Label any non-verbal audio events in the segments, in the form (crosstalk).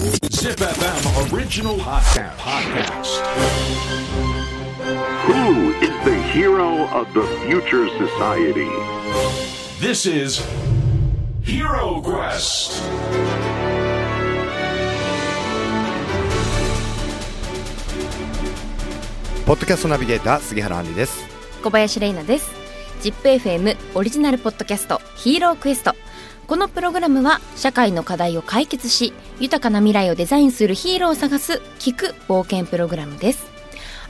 Zip FM original podcast. podcast. Who is the hero of the future society? This is Hero Quest. ポッドキャストナビゲーター杉原杏里です小林玲奈です ZIPFM オリジナルポッドキャストヒーロークエストこのプログラムは社会の課題を解決し豊かな未来をデザインするヒーローを探す聞く冒険プログラムです。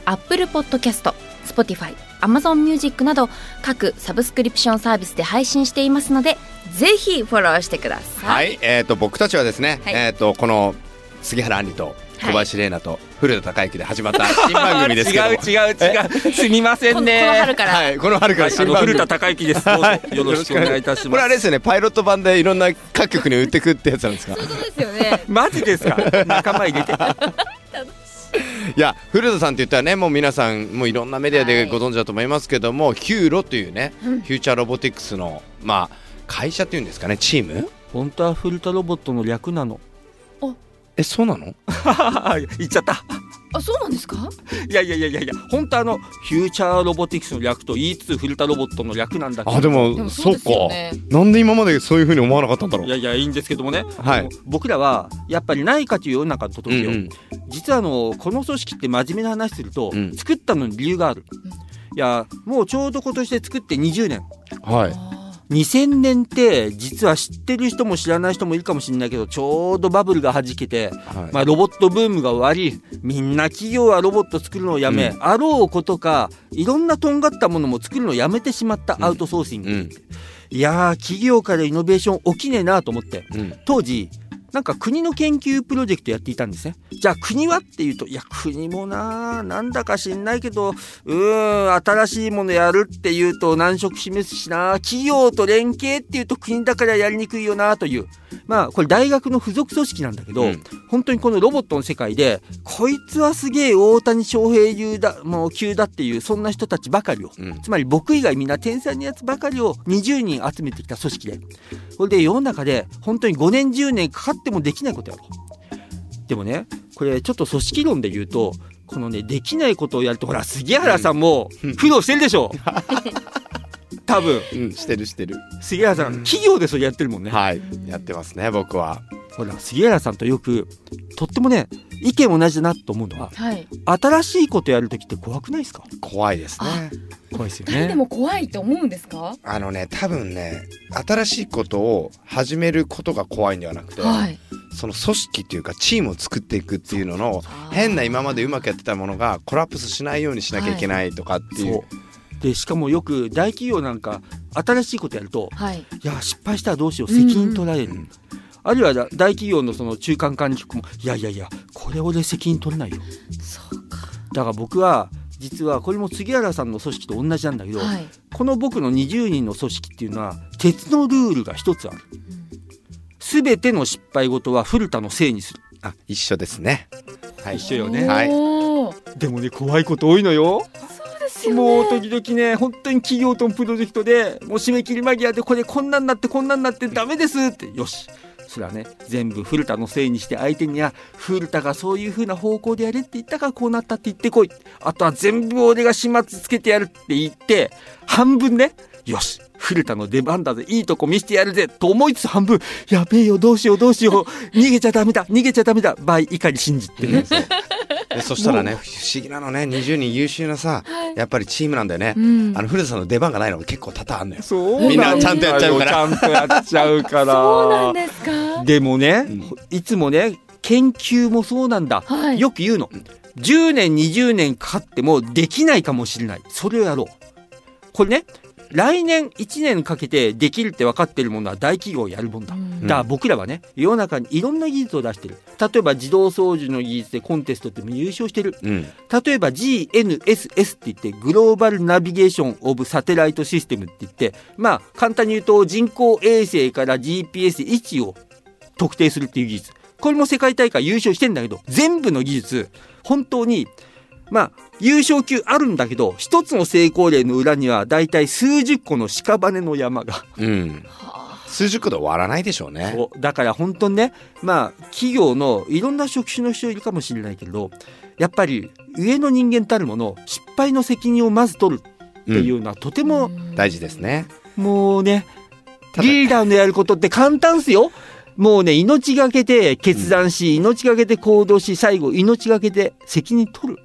Apple Podcast、Spotify、Amazon Music など各サブスクリプションサービスで配信していますのでぜひフォローしてくださはいい、えっ、と僕たちはですね、はい。えっ、とこの杉原杏里と小林玲奈と古田孝之で始まった (laughs) 新番組ですけども。違う違う違う。すみませこのこんねの春から、はいこの春から。新番組古田孝之です。どうぞ。よろしくお願いいたしこれますあれですよね。パイロット版でいろんな各局に売ってくってやつなんですか？そうですよね。(laughs) マジですか？仲間入れて。い。や古田さんって言ったらねもう皆さんもういろんなメディアでご存知だと思いますけども、ヒューロというね、フューチャーロボティクスのまあ会社っていうんですかねチーム？本当はフルタロボットの略なのえそうなの？(laughs) 言っちゃった。あそうなんですか？いやいやいやいやいや本当あのフューチャーロボティクスの略と言いつつフルタロボットの略なんだけど。あでもでもそうかね。なんで今までそういうふうに思わなかったんだろういやいやいいんですけどもね、はい。僕らはやっぱりないかという世の中の時よ、う。んうん。実はあのこの組織って真面目な話すると、うん。作ったのに理由がある、いやもうちょうど今年で作って20年。はい2000年って実は知ってる人も知らない人もいるかもしれないけどちょうどバブルが弾けて、はい。まあ、ロボットブームが終わりみんな企業はロボット作るのをやめ、うあろうことかいろんなとんがったものも作るのをやめてしまったアウトソーシング、うん。いやー企業からイノベーション起きねえなと思って。うん。当時なんか国の研究プロジェクトやっていたんですね。じゃあ国はっていうと、いや国もなあなんだか知んないけど、うーん、新しいものやるっていうと難色示すしな企業と連携っていうと国だからやりにくいよなという。まあこれ大学の付属組織なんだけど、うん本当にこのロボットの世界で、こいつはすげえ大谷翔平流だ、もう級だっていう、そんな人たちばかりを、うんつまり僕以外みんな天才のやつばかりを20人集めてきた組織で、これで世の中で本当に5年10年かかってもできないことやろう。でもね、これちょっと組織論で言うと、このね、できないことをやると、ほら、杉原さんも苦労してるでしょ。(laughs) 多分、うんしてるしてる。杉原さん、企業でそれやってるもんね。はい。やってますね僕は。ほら、杉原さんとよく、とってもね、意見同じだなと思うのは、はい。新しいことやるときって怖くないですか？怖いですね。怖いですよえでね。も怖いって思うんですか？あのね多分ね新しいことを始めることが怖いんではなくて、はい。その組織っていうかチームを作っていくっていうのの変な今までうまくやってたものがコラプスしないようにしなきゃいけないとかっていう、そう。で、しかもよく大企業なんか、新しいことやると、はいいや、失敗したらどうしよう、責任取られる。うんあるいは大企業のその中間管理局も、いやいやいや、これ俺責任取れないよ。そうかだから僕は、実はこれも杉原さんの組織と同じなんだけど、はいこの僕の20人の組織っていうのは鉄のルールが一つある。すべての失敗事は古田のせいにする。あ一緒ですねはい一緒よねはいでもね怖いこと多いのよ。ですよねもう時々ね本当に企業とのプロジェクトでもう締め切り間際でこれこんなんなってこんなんなってダメですってよし。それはね全部古田のせいにして相手には古田がそういう風な方向でやれって言ったからこうなったって言ってこい。あとは全部俺が始末つけてやるって言って半分ねよし。古田の出番だぜ。いいとこ見せてやるぜ。と思いつつ半分やべえよどうしようどうしよう。逃げちゃダメだ逃げちゃダメだ。倍怒り信じてね。でそしたらね不思議なのね20人優秀なさやっぱりチームなんだよね、うん。あの古田さんの出番がないのが結構多々あんのよ。そうみんなちゃんとやっちゃうから。ちゃんとやっちゃうから。そうなんですか？でもね、うん。いつもね研究もそうなんだ、はい。よく言うの。10年20年かかってもできないかもしれない。それをやろう。これね来年1年かけてできるって分かってるものは大企業やるもんだ、うん。だから僕らはね世の中にいろんな技術を出してる。例えば自動操縦の技術でコンテストでも優勝してる。うん。例えば GNSS って言ってグローバルナビゲーションオブサテライトシステムって言ってまあ簡単に言うと人工衛星から GPS 位置を特定するっていう技術。これも世界大会優勝してんだけど全部の技術本当にまあ優勝級あるんだけど一つの成功例の裏にはだいたい数十個の屍の山が。うん。(laughs) 数十個で終わらないでしょうね。そう。だから本当にねまあ企業のいろんな職種の人いるかもしれないけれどやっぱり上の人間たるもの失敗の責任をまず取るっていうのはとても、大事ですね。もうねリーダーのやることって簡単っすよ。もうね命がけて決断し、命がけて行動し最後命がけて責任取る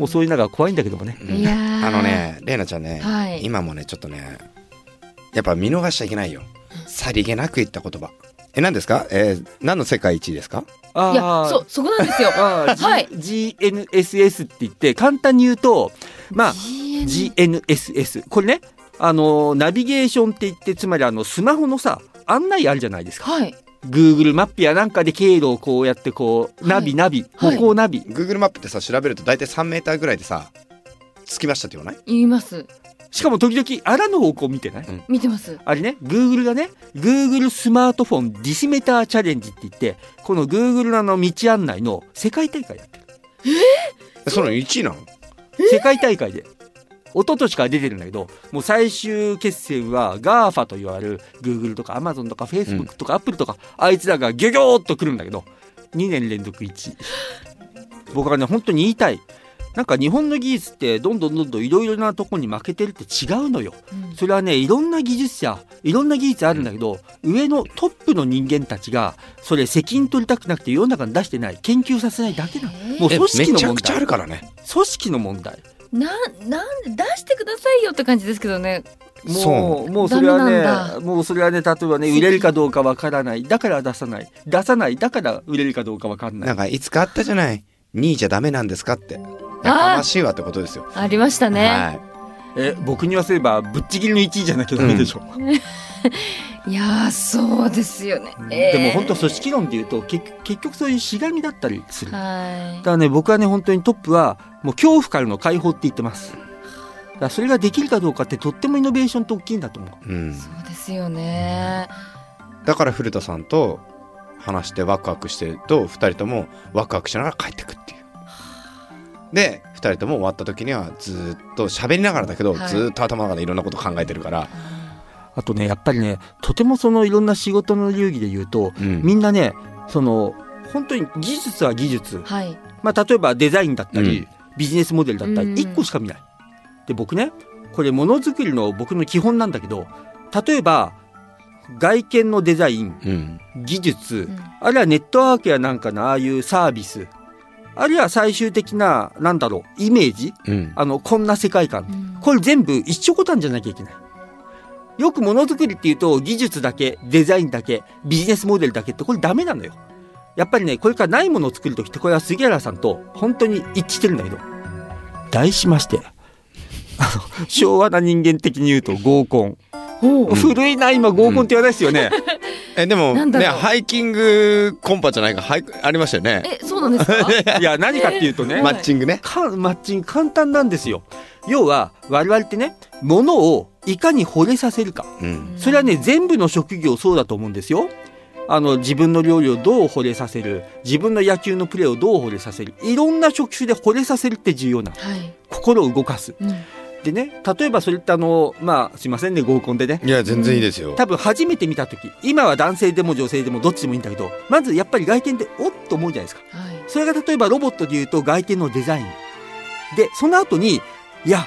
もうそういうのが怖いんだけどもね。うん。いやー。あのね玲奈ちゃんね、はい。今もねちょっとねやっぱ見逃しちゃいけないよ。さりげなく言った言葉。え何ですか？えー何の世界一位ですか？あいやそうそこなんですよ。(laughs) はい。GNSS って言って簡単に言うとまあ GN GNSS これねあのナビゲーションって言ってつまりあのスマホのさ案内あるじゃないですか。はい Google マップやなんかで経路をこうやってこうナビはい。ナビはい。歩行ナビ、Google マップってさ調べると大体3メーターぐらいでさ着きましたって言わない？言います。しかも時々あらぬ方向見てない、うん。見てます。あれね Google がね Google スマートフォンディシメーターチャレンジって言ってこの Google のあの道案内の世界大会やってる。えその1位なの？世界大会で一昨年から出てるんだけどもう最終決戦は GAFA と言われる Google とか Amazon とか Facebook とか Apple とか、あいつらがギョギョーっと来るんだけど2年連続1位。僕はね本当に言いたい。なんか日本の技術ってどんどんどんどんいろいろなとこに負けてるって違うのよ。うん。それはねいろんな技術者いろんな技術あるんだけど、上のトップの人間たちがそれ責任取りたくなくて世の中に出してない研究させないだけなの。もうえ組織の問めちゃくちゃあ題るからね。組織の問題なんなんで出してくださいよって感じですけどね。もうもうそれはねもうそれはね例えばね売れるかどうかわからない。だから出さない。出さないだから売れるかどうかわからなないんかいつかあったじゃない？2位じゃダメなんですかって。やかましいわってことですよ。ありましたね、はい。え僕に言わせればぶっちぎりの1位じゃなきゃダメでしょ、い、やーそうですよね、えー。でも本当組織論で言うと結結局そういうしがみだったりする。だはからね僕はね本当にトップはもう恐怖からの解放って言ってます。だからそれができるかどうかってとってもイノベーションって大きいんだと思う。うん。い、そうですよね。だから古田さんと話してワクワクしてると2人ともワクワクしながら帰ってくっていう。で2人とも終わった時にはずーっと喋りながらだけど、はい。ずーっと頭の中でいろんなこと考えてるから、あとねやっぱりねとてもそのいろんな仕事の流儀で言うとうん。みんなねその本当に技術は技術。はい。まあ、例えばデザインだったり、うん。ビジネスモデルだったりうん。1個しか見ない。で僕ねこれものづくりの僕の基本なんだけど例えば外見のデザインうん。技術、うん。あるいはネットワークやなんかのああいうサービスあるいは最終的ななんだろうイメージうん。あのこんな世界観。うん。これ全部一緒こたんじゃなきゃいけない。よくものづくりっていうと技術だけデザインだけビジネスモデルだけってこれダメなのよ。やっぱりねこれからないものを作る時ってこれは杉原さんと本当に一致してるんだけど。題しまして。あの昭和な人間的に言うと合コン、古いな今合コンって言わないですよね、えでもねハイキングコンパじゃないか。ハイありましたよね。えそうなんですか？(laughs) いや何かっていうとね、えマッチングね。かマッチング簡単なんですよ。要は我々ってね物をいかに惚れさせるか。うん。それはね全部の職業そうだと思うんですよ。あの自分の料理をどう惚れさせる。自分の野球のプレーをどう惚れさせる。いろんな職種で惚れさせるって重要な。はい、心を動かす。うん、でね例えばそれってあのまあすいませんね合コンでね。いや全然いいですよ。多分初めて見た時今は男性でも女性でもどっちでもいいんだけどまずやっぱり外見でおっと思うじゃないですか。はい。それが例えばロボットで言うと外見のデザイン。でその後にいや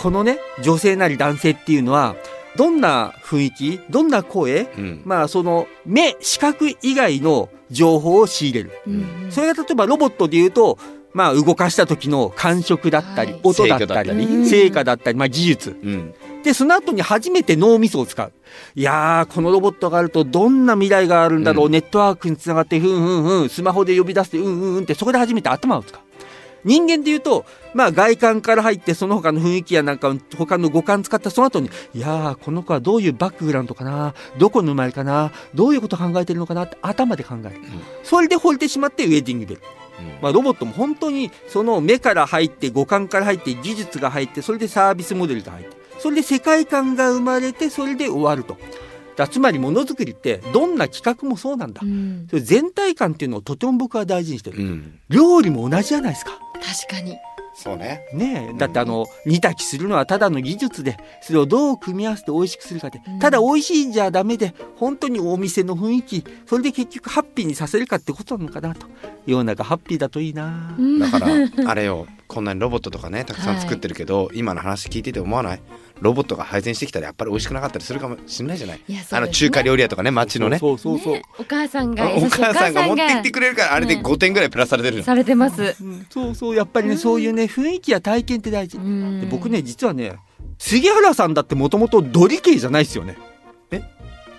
このね女性なり男性っていうのはどんな雰囲気どんな声うん。まあその目視覚以外の情報を仕入れる。うん。うんそれが例えばロボットで言うとまあ動かした時の感触だったり、はい。音だった成果だったり。り成果だったり、まあ、技術。うん。でその後に初めて脳みそを使う。いやーこのロボットがあるとどんな未来があるんだろう、うん。ネットワークにつながってふんふんふんスマホで呼び出してうんうんうんってそこで初めて頭を使う人間で言うとまあ外観から入ってその他の雰囲気やなんか他の五感使ったその後にいやーこの子はどういうバックグラウンドかなどこの生まれかなどういうこと考えてるのかなって頭で考える、それで惚れてしまってウェディングでまあ、ロボットも本当にその目から入って五感から入って技術が入ってそれでサービスモデルが入ってそれで世界観が生まれてそれで終わると。だつまりものづくりってどんな企画もそうなんだ。うん。それ全体感っていうのをとても僕は大事にしてる。うん。料理も同じじゃないですか確かに。そうね。ねえだってあの煮炊きするのはただの技術でそれをどう組み合わせて美味しくするかでただ美味しいじゃダメで本当にお店の雰囲気それで結局ハッピーにさせるかってことなのかなと。世の中ハッピーだといいな。うん。だからあれよこんなにロボットとかねたくさん作ってるけど、今の話聞いてて思わない？ロボットが配膳してきたらやっぱり美味しくなかったりするかもしれないじゃない。ね。あの中華料理屋とかね町のね。そうそうそう。そうねお母さんがあお母さんが。持って行ってくくれるからあれでね5点ぐらいプラスされてるじゃんされてます。うん。そうそうやっぱりねそういうね雰囲気や体験って大事。うん。で僕ね実はね杉原さんだってもともとド理系じゃないですよね。え？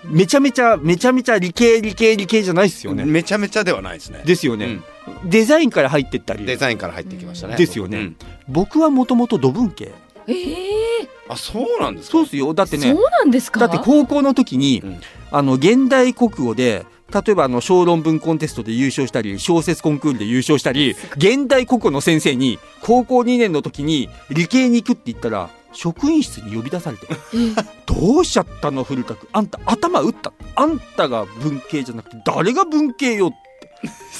めちゃめちゃめちゃめちゃ理系理系理系じゃないですよね、めちゃめちゃではないですね。ですよね、デザインから入ってったり。デザインから入ってきましたね。ですよね。うん。僕はもともと土文系。ええあそうなんですか？そうっすよ。だってねそうなんですか？だって高校の時に、うん。あの現代国語で例えばあの小論文コンテストで優勝したり小説コンクールで優勝したり現代国語の先生に高校2年の時に理系に行くって言ったら職員室に呼び出されて「どうしちゃったの？古田君。あんた頭打った。あんたが文系じゃなくて誰が文系よ」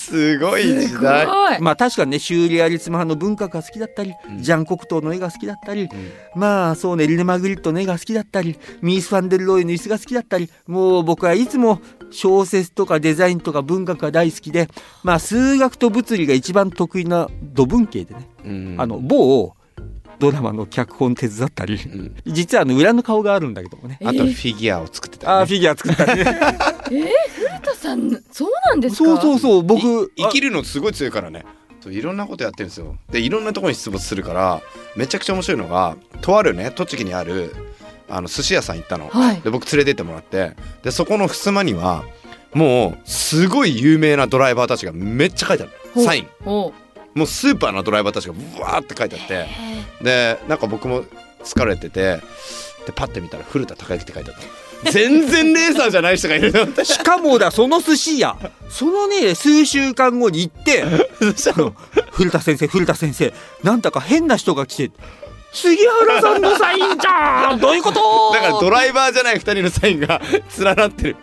すごい時すご代い。まあ確かにねシューレアリスム派の文化が好きだったり、うん。ジャン・コクトーの絵が好きだったり、ん。まあそうねリネ・マグリットの絵が好きだったりミース・ファンデル・ロイの椅子が好きだったりもう僕はいつも小説とかデザインとか文学が大好きでまあ数学と物理が一番得意な土文系でね、うん。あの某ドラマの脚本手伝ったりうん。実はあの裏の顔があるんだけどもね。あとフィギュアを作ってたりね。あーフィギュア作ったりね。古 (laughs) 田さんそうなんですか？そうそうそう僕い生きるのすごい強いからね。そういろんなことやってるんですよ。でいろんなところに出没するからめちゃくちゃ面白いのがとあるね栃木にあるあの寿司屋さん行ったの、はい。で僕連れてってもらって。でそこの襖にはもうすごい有名なドライバーたちがめっちゃ書いてある。サイン。おもうスーパーなドライバーたちがブワーって書いてあって。でなんか僕も疲れててでパッて見たら古田孝之って書いてあった全然レーサーじゃない人がいると思って。しかもだその寿司屋。そのね数週間後に行ってあの古田先生古田先生。なんだか変な人が来て。杉原さんのサインじゃん。どういうこと？だからドライバーじゃない2人のサインが連なってる。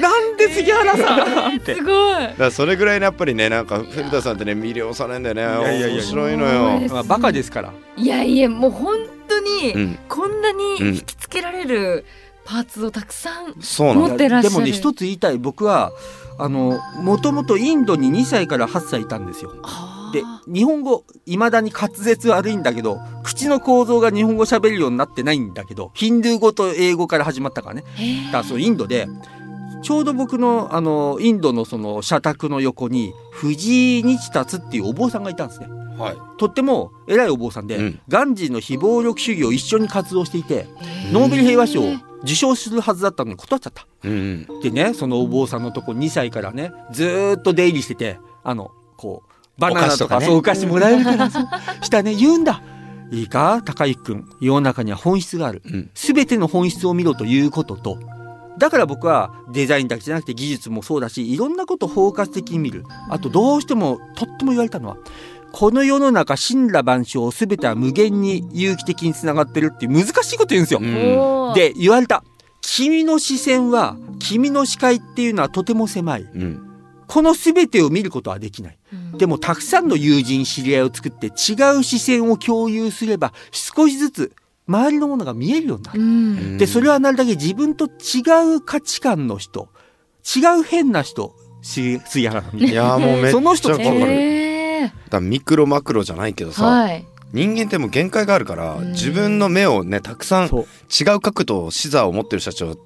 なんで杉原さんって。すごい。だからそれぐらいねやっぱりねなんか古田さんってね魅了されんだよね。やいやいや。面白いのよ。まあバカですから。いやいやもう本当に、うん、こんなにうん。引きつけられるパーツをたくさん、そうなの。持ってらっしゃる。でもね一つ言いたい僕はあのもともとインドに2歳から8歳いたんですよ。で日本語いまだに滑舌悪いんだけど口の構造が日本語喋るようになってないんだけどヒンドゥー語と英語から始まったからね。だからそうインドでちょうど僕のあのインドのその社宅の横に藤井日達っていうお坊さんがいたんですね。はい。とっても偉いお坊さんで、うん。ガンジーの非暴力主義を一緒に活動していてノーベル平和賞を受賞するはずだったのに断っちゃった。うんでねそのお坊さんのとこ2歳からねずーっと出入りしててあのこうバナナとかね。そうお菓子もらえるからさ。(laughs) したね言うんだ。いいか？高之君世の中には本質がある。うん。全ての本質を見ろということと。だから僕はデザインだけじゃなくて技術もそうだしいろんなことを包括的に見る。あとどうしてもとっても言われたのはこの世の中神羅万象全ては無限に有機的につながってるっていう難しいこと言うんですよ。で言われた。君の視線は君の視界っていうのはとても狭い。うん。この全てを見ることはできない。うん。でもたくさんの友人知り合いを作って違う視線を共有すれば少しずつ周りのものが見えるようになる。うん。でそれはなるだけ自分と違う価値観の人違う変な人し杉原さんいやーもうめっちゃその人わかる、えーだミクロマクロじゃないけどさ、はい。人間ってもう限界があるから、うん。自分の目をねたくさん違そう。う角度視座を持ってる人たちをい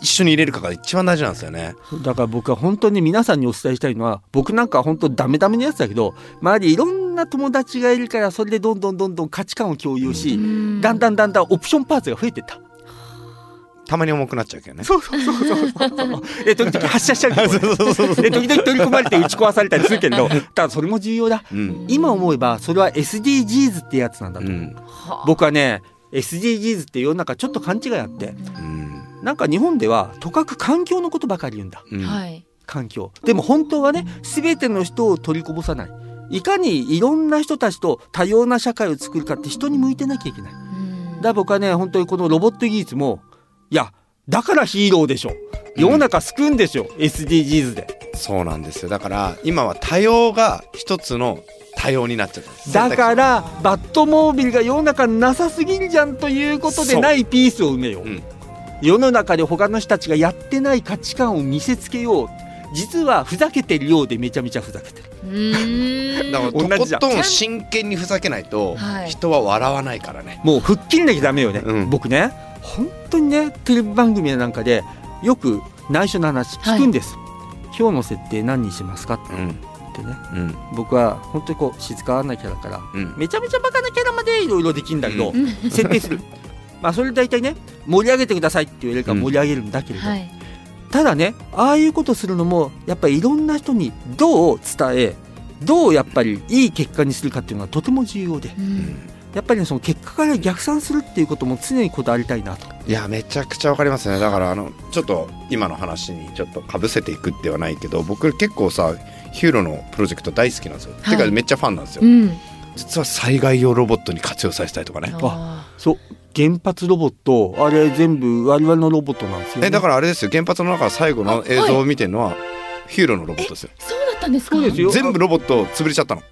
一緒に入れるかが一番大事なんですよね。だから僕は本当に皆さんにお伝えしたいのは僕なんか本当ダメダメなやつだけど周りいろんな友達がいるからそれでどんどんどんどん価値観を共有し、うん。だんだんだんだんオプションパーツが増えてった。たまに重くなっちゃうけどね。そうそうそうそうそう。(laughs) で時々発射しちゃうけどで時々取り込まれて打ち壊されたりするけど (laughs) ただそれも重要だ。うん。今思えばそれは SDGs ってやつなんだと。うん。はあ僕はね SDGs って世の中ちょっと勘違いあってうん。なんか日本ではとかく環境のことばかり言うんだうん。はい環境でも本当はね全ての人を取りこぼさないいかにいろんな人たちと多様な社会を作るかって人に向いてなきゃいけないだかうんら僕はね本当にこのロボット技術もいやだからヒーローでしょ。世の中救うんでしょ、SDGs で。そうなんですよ。だから今は多様が一つの多様になっちゃった。だからバットモービルが世の中になさすぎるじゃんということでないピースを埋めよう、うん。世の中で他の人たちがやってない価値観を見せつけよう。実はふざけてるようでめちゃめちゃふざけてる。だからと同じじゃんことん真剣にふざけないとはい。人は笑わないからね、もう吹っ切んなきゃダメよね、うん。僕ね本当にねテレビ番組なんかでよく内緒の話聞くんです、今日の設定何にしますかって。うん。ってねうん。僕は本当にこう静かなキャラからうん。めちゃめちゃバカなキャラまでいろいろできるんだけど、う設定する。(laughs) まあそれ大体ね盛り上げてくださいって言われるから盛り上げるんだけれど、はい。ただねああいうことするのもやっぱりいろんな人にどう伝えどうやっぱりいい結果にするかっていうのがとても重要で。うんやっぱりねその結果から逆算するっていうことも常にこだわりたいなと。いやめちゃくちゃわかりますね。だからあのちょっと今の話にちょっとかぶせていくではないけど僕結構さヒューロのプロジェクト大好きなんですよ、はい。てかめっちゃファンなんですよ、うん。実は災害用ロボットに活用させたいとかね。あそう原発ロボット。あれ全部我々のロボットなんですよ、ね、えだからあれですよ。原発の中最後の映像を見てるのはヒューロのロボットですよ。ーそうだったんですか？そうですよ。全部ロボット潰れちゃったの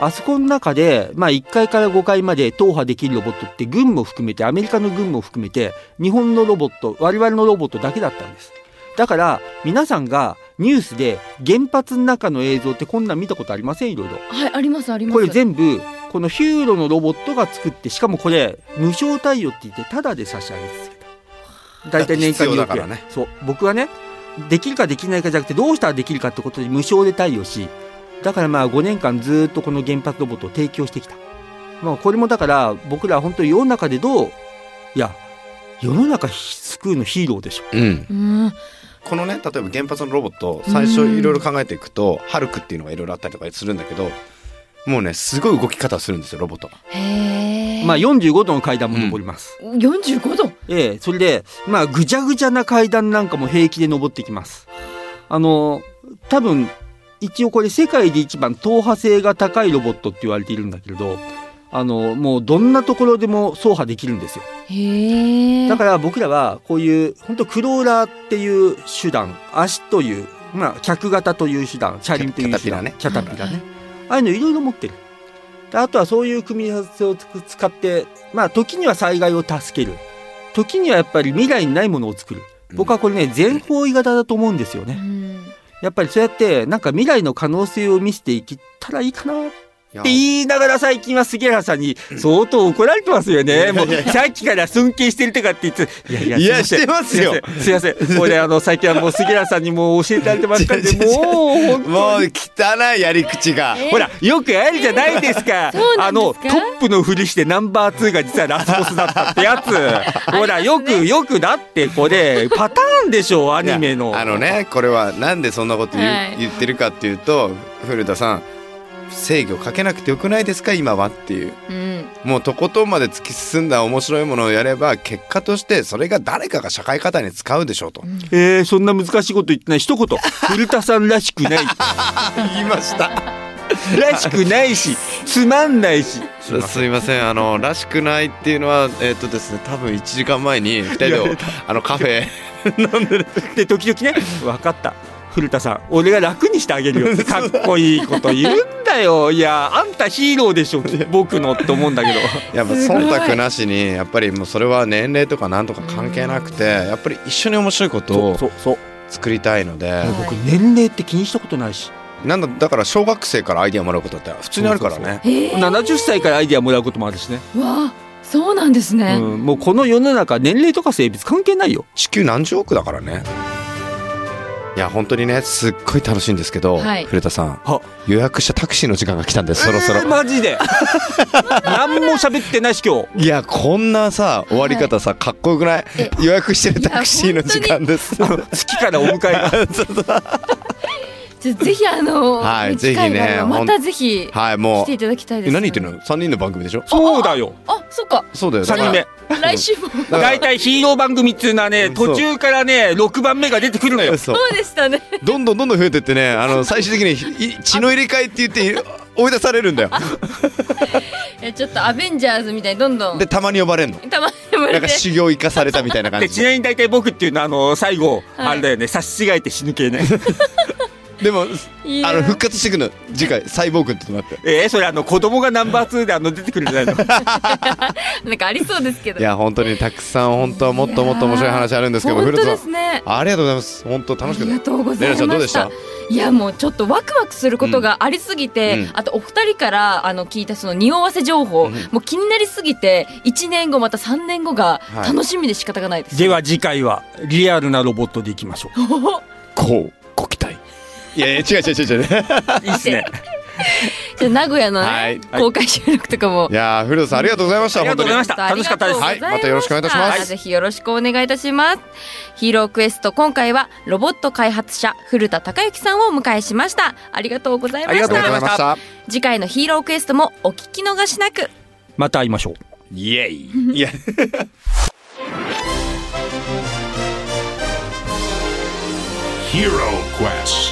あそこの中で、まあ、1階から5階まで踏破できるロボットって軍も含めてアメリカの軍も含めて日本のロボット我々のロボットだけだったんです。だから皆さんがニュースで原発の中の映像ってこんなん見たことありません？いろいろ。はいありますあります。これ全部このヒューロのロボットが作ってしかもこれ無償対応って言ってタダで差し上げ続けた。大体年間2億円ね。そう。僕はねできるかできないかじゃなくてどうしたらできるかってことで無償で対応しだからまあ5年間ずっとこの原発ロボットを提供してきた。まあこれもだから僕らは本当に世の中でどう？いや世の中救うのヒーローでしょ。うん。うん。このね例えば原発のロボット最初いろいろ考えていくとハルクっていうのがいろいろあったりとかするんだけどもうねすごい動き方をするんですよロボットがへえ。まあ45度の階段も登ります、45度？ええ、それで、まあ、ぐちゃぐちゃな階段なんかも平気で登ってきます。あの、多分、一応これ世界で一番踏破性が高いロボットって言われているんだけれど、あの、もうどんなところでも走破できるんですよ。だから僕らはこういう、本当クローラーっていう手段、足という、まあ、客型という手段、車輪という手段、キャタピラねキャタピラね。ああいうのいろいろ持ってる。であとはそういう組み合わせを使って、まあ、時には災害を助ける。時にはやっぱり未来にないものを作る。僕はこれね、全方位型だと思うんですよね。うんやっぱりそうやって、なんか未来の可能性を見せていけたらいいかなって言いながら最近は杉原さんに相当怒られてますよね。もうさっきから尊敬してるとかって言って、いやいや、いやしてますよ。すいません。すいません。俺、あの、最近はもう杉原さんにもう教えてあげてばっかりで、もう、もう汚いやり口が。え？ほら、よくあるじゃないですか。あの、トップのふりしてナンバー2が実はラスボスだったってやつ。(laughs) ほら、よく、よくだって、これ、パターンでしょ、アニメの。いやあのねこれはなんでそんなこと言ってるかっていうと古田さん制御かけなくてよくないですか今はっていう。うん。もうとことんまで突き進んだ面白いものをやれば結果としてそれが誰かが社会課題に使うでしょうと、えー、そんな難しいこと言ってない。一言、(laughs) 古田さんらしくない。言いました。らしくないし、つまんないし。すいません。あのらしくないっていうのはえっ、とですね多分1時間前に2人であのカフェ。(laughs) で、時々ね、分かった。古田さん、俺が楽にしてあげるよって (laughs) かっこいいこと言うんだよ。いや、あんたヒーローでしょ、僕のって思うんだけど。やっぱ忖度なしにやっぱりもうそれは年齢とかなんとか関係なくてやっぱり一緒に面白いことをそうそう。作りたいので僕、年齢って気にしたことないし。なんだだから小学生からアイディアもらうことって普通にあるからねへえ70歳からアイディアもらうこともあるしね。わあそうなんですね、うん、もうこの世の中年齢とか性別関係ないよ。地球何十億だからねいや本当にねすっごい楽しいんですけど、はい。古田さんは。予約したタクシーの時間が来たんですそろそろ、えーマジで？(laughs) 何も喋ってないし今日。いやこんなさ終わり方さ、かっこよくない？え。予約してるタクシーの時間です。月からお迎え。が (laughs) ぜひあの、はいぜひねまたぜひはいもう。来ていただきたいです。え何言ってるの？3人の番組でしょ？そうだよ。あそっか。そうだよ。3人目。来週も。大体ヒーロー番組っていうのはね途中からね6番目が出てくるのよ。そうそうでしたね。どんどんどんどん増えてってねあの (laughs) 最終的にい血の入れ替えって言って追い出されるんだよ。いやちょっとアベンジャーズみたいにどんどん。でたまに呼ばれんの？たまに呼ばれて。なんか修行生かされたみたいな感じ。ちなみに大体僕っていうのはあの最後、はい。あれだよね差し違えて死ぬ系ね (laughs) でもあの復活していくの。次回 (laughs) サイボーグってなってえー、それあの子供がナンバー2であの出てくるんじゃないの。(laughs) なんかありそうですけど。いや本当にたくさん本当はもっともっと面白い話あるんですけど古田さんですねありがとうございます。本当楽しかありがとうございまレナちゃんどうでしした？たいやもうちょっとワクワクすることがありすぎて、うん。あとお二人からあの聞いたその匂わせ情報、うん。もう気になりすぎて1年後また3年後がはい。楽しみで仕方がないです、では次回はリアルなロボットでいきましょ (laughs) こう。ご期待いやいや違う違う違う違う。ういいっすね。じゃあ名古屋のね、はい。公開収録とかも。い。やー古田さんありがとうございましたありがとうございました。ありがとうございまはい。またよろしくお願いいたします。ぜひよろしくお願いいたします。ヒーロークエスト今回はロボット開発者古田孝之さんをお迎えしました。ありがとうございまありがとうしたございました。次回のヒーロークエストもお聞き逃しなく。また会いましょう。イエイ。(laughs) いや。Hero Quest.